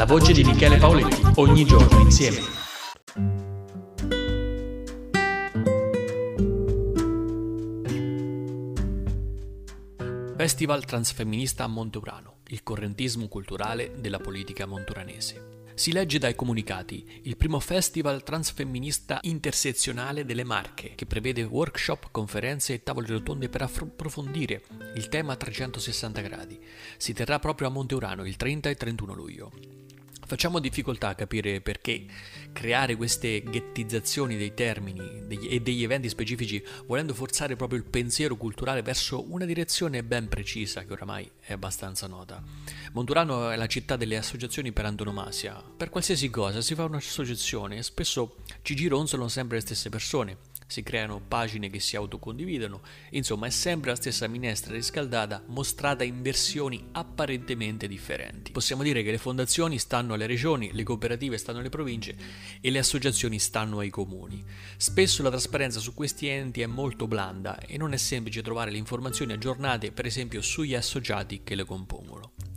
La voce di Michele Paoletti, ogni giorno insieme. Festival Transfemminista a Monteurano, il correntismo culturale della politica monturanese. Si legge dai comunicati il primo festival transfemminista intersezionale delle Marche, che prevede workshop, conferenze e tavole rotonde per approfondire il tema a 360 gradi. Si terrà proprio a Monteurano il 30 e 31 luglio. Facciamo difficoltà a capire perché creare queste ghettizzazioni dei termini e degli eventi specifici volendo forzare proprio il pensiero culturale verso una direzione ben precisa che oramai è abbastanza nota. Monturano è la città delle associazioni per antonomasia. Per qualsiasi cosa si fa un'associazione e spesso ci gironzolano sempre le stesse persone si creano pagine che si autocondividono, insomma è sempre la stessa minestra riscaldata mostrata in versioni apparentemente differenti. Possiamo dire che le fondazioni stanno alle regioni, le cooperative stanno alle province e le associazioni stanno ai comuni. Spesso la trasparenza su questi enti è molto blanda e non è semplice trovare le informazioni aggiornate per esempio sugli associati che le compongono.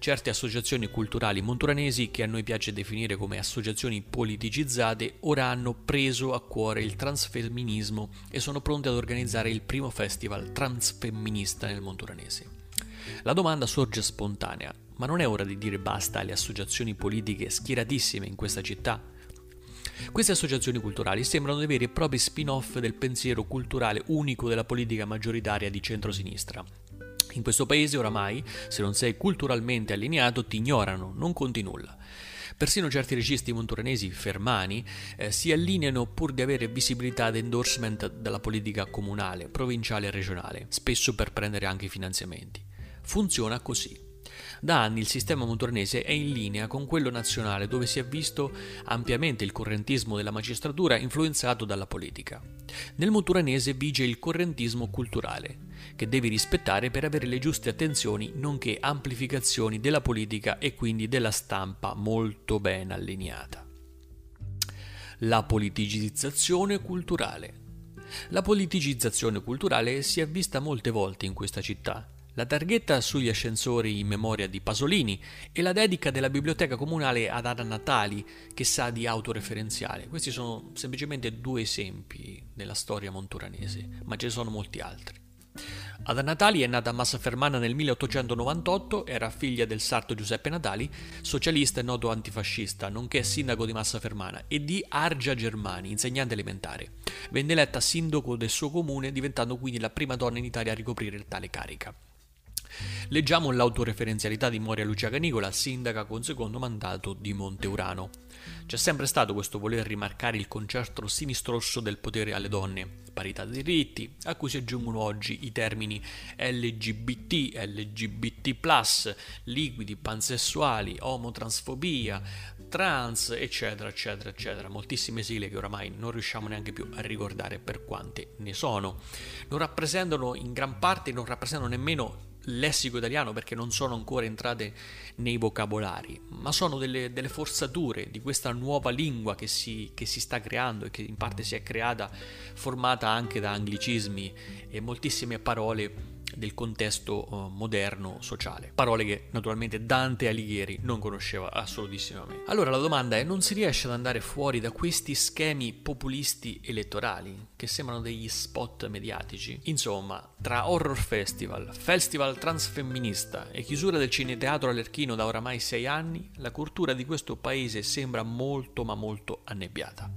Certe associazioni culturali monturanesi, che a noi piace definire come associazioni politicizzate, ora hanno preso a cuore il transfemminismo e sono pronte ad organizzare il primo festival transfemminista nel monturanese. La domanda sorge spontanea, ma non è ora di dire basta alle associazioni politiche schieratissime in questa città? Queste associazioni culturali sembrano dei veri e propri spin-off del pensiero culturale unico della politica maggioritaria di centrosinistra, in questo paese oramai, se non sei culturalmente allineato, ti ignorano, non conti nulla. Persino certi registi monturanesi fermani eh, si allineano pur di avere visibilità ed endorsement dalla politica comunale, provinciale e regionale, spesso per prendere anche finanziamenti. Funziona così. Da anni il sistema montornese è in linea con quello nazionale dove si è visto ampiamente il correntismo della magistratura influenzato dalla politica. Nel monturanese vige il correntismo culturale, che devi rispettare per avere le giuste attenzioni nonché amplificazioni della politica e quindi della stampa molto ben allineata. La politicizzazione culturale. La politicizzazione culturale si è vista molte volte in questa città la targhetta sugli ascensori in memoria di Pasolini e la dedica della biblioteca comunale ad Ada Natali che sa di autoreferenziale. Questi sono semplicemente due esempi della storia monturanese, ma ce ne sono molti altri. Ada Natali è nata a Massafermana nel 1898, era figlia del sarto Giuseppe Natali, socialista e noto antifascista, nonché sindaco di Massafermana, e di Argia Germani, insegnante elementare. Venne eletta sindaco del suo comune, diventando quindi la prima donna in Italia a ricoprire tale carica. Leggiamo l'autoreferenzialità di Moria Lucia Canicola, sindaca con secondo mandato di Monteurano. C'è sempre stato questo voler rimarcare il concerto sinistrosso del potere alle donne, parità di diritti, a cui si aggiungono oggi i termini LGBT, LGBT, liquidi, pansessuali, omotransfobia, trans, eccetera, eccetera, eccetera. Moltissime sigle che oramai non riusciamo neanche più a ricordare per quante ne sono. Non rappresentano in gran parte, non rappresentano nemmeno lessico italiano perché non sono ancora entrate nei vocabolari, ma sono delle, delle forzature di questa nuova lingua che si, che si, sta creando e che in parte si è creata formata anche da anglicismi e moltissime parole del contesto uh, moderno sociale. Parole che naturalmente Dante Alighieri non conosceva assolutissimamente. Allora la domanda è: non si riesce ad andare fuori da questi schemi populisti elettorali che sembrano degli spot mediatici? Insomma, tra horror festival, festival transfemminista e chiusura del cineteatro all'Erchino da oramai sei anni, la cultura di questo paese sembra molto ma molto annebbiata.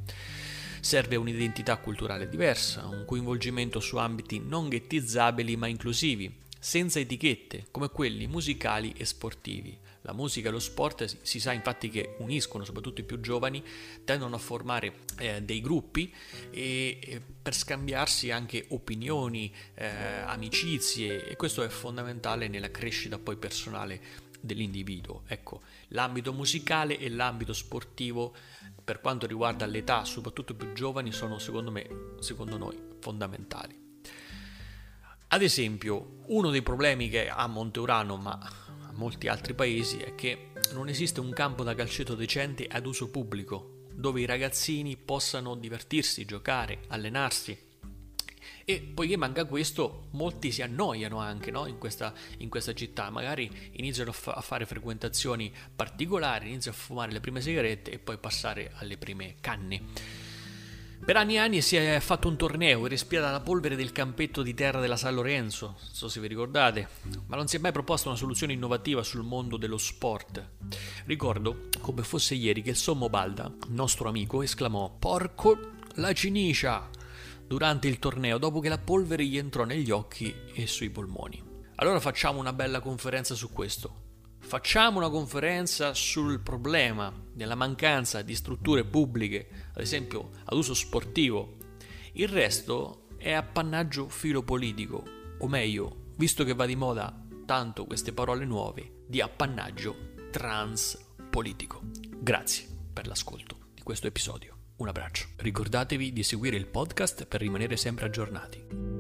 Serve un'identità culturale diversa, un coinvolgimento su ambiti non ghettizzabili ma inclusivi, senza etichette, come quelli musicali e sportivi. La musica e lo sport si sa infatti che uniscono, soprattutto i più giovani, tendono a formare eh, dei gruppi e, e, per scambiarsi anche opinioni, eh, amicizie e questo è fondamentale nella crescita poi personale dell'individuo. Ecco, l'ambito musicale e l'ambito sportivo per quanto riguarda l'età, soprattutto più giovani, sono secondo me, secondo noi, fondamentali. Ad esempio, uno dei problemi che ha Monteurano, ma a molti altri paesi, è che non esiste un campo da calcetto decente ad uso pubblico, dove i ragazzini possano divertirsi, giocare, allenarsi E poiché manca questo, molti si annoiano anche no? in, questa, in, questa, città, magari iniziano a, fa- a, fare frequentazioni particolari, iniziano a fumare le prime sigarette e poi passare alle prime canne. Per anni e anni si è fatto un torneo, respirata la polvere del campetto di terra della San Lorenzo, non so se vi ricordate, ma non si è mai proposta una soluzione innovativa sul mondo dello sport. Ricordo, come fosse ieri, che il Sommo Balda, nostro amico, esclamò Porco la cinicia durante il torneo dopo che la polvere gli entrò negli occhi e sui polmoni. Allora facciamo una bella conferenza su questo. Facciamo una conferenza sul problema della mancanza di strutture pubbliche, ad esempio ad uso sportivo. Il resto è appannaggio filopolitico, o meglio, visto che va di moda tanto queste parole nuove, di appannaggio transpolitico. Grazie per l'ascolto di questo episodio. Un abbraccio. Ricordatevi di seguire il podcast per rimanere sempre aggiornati.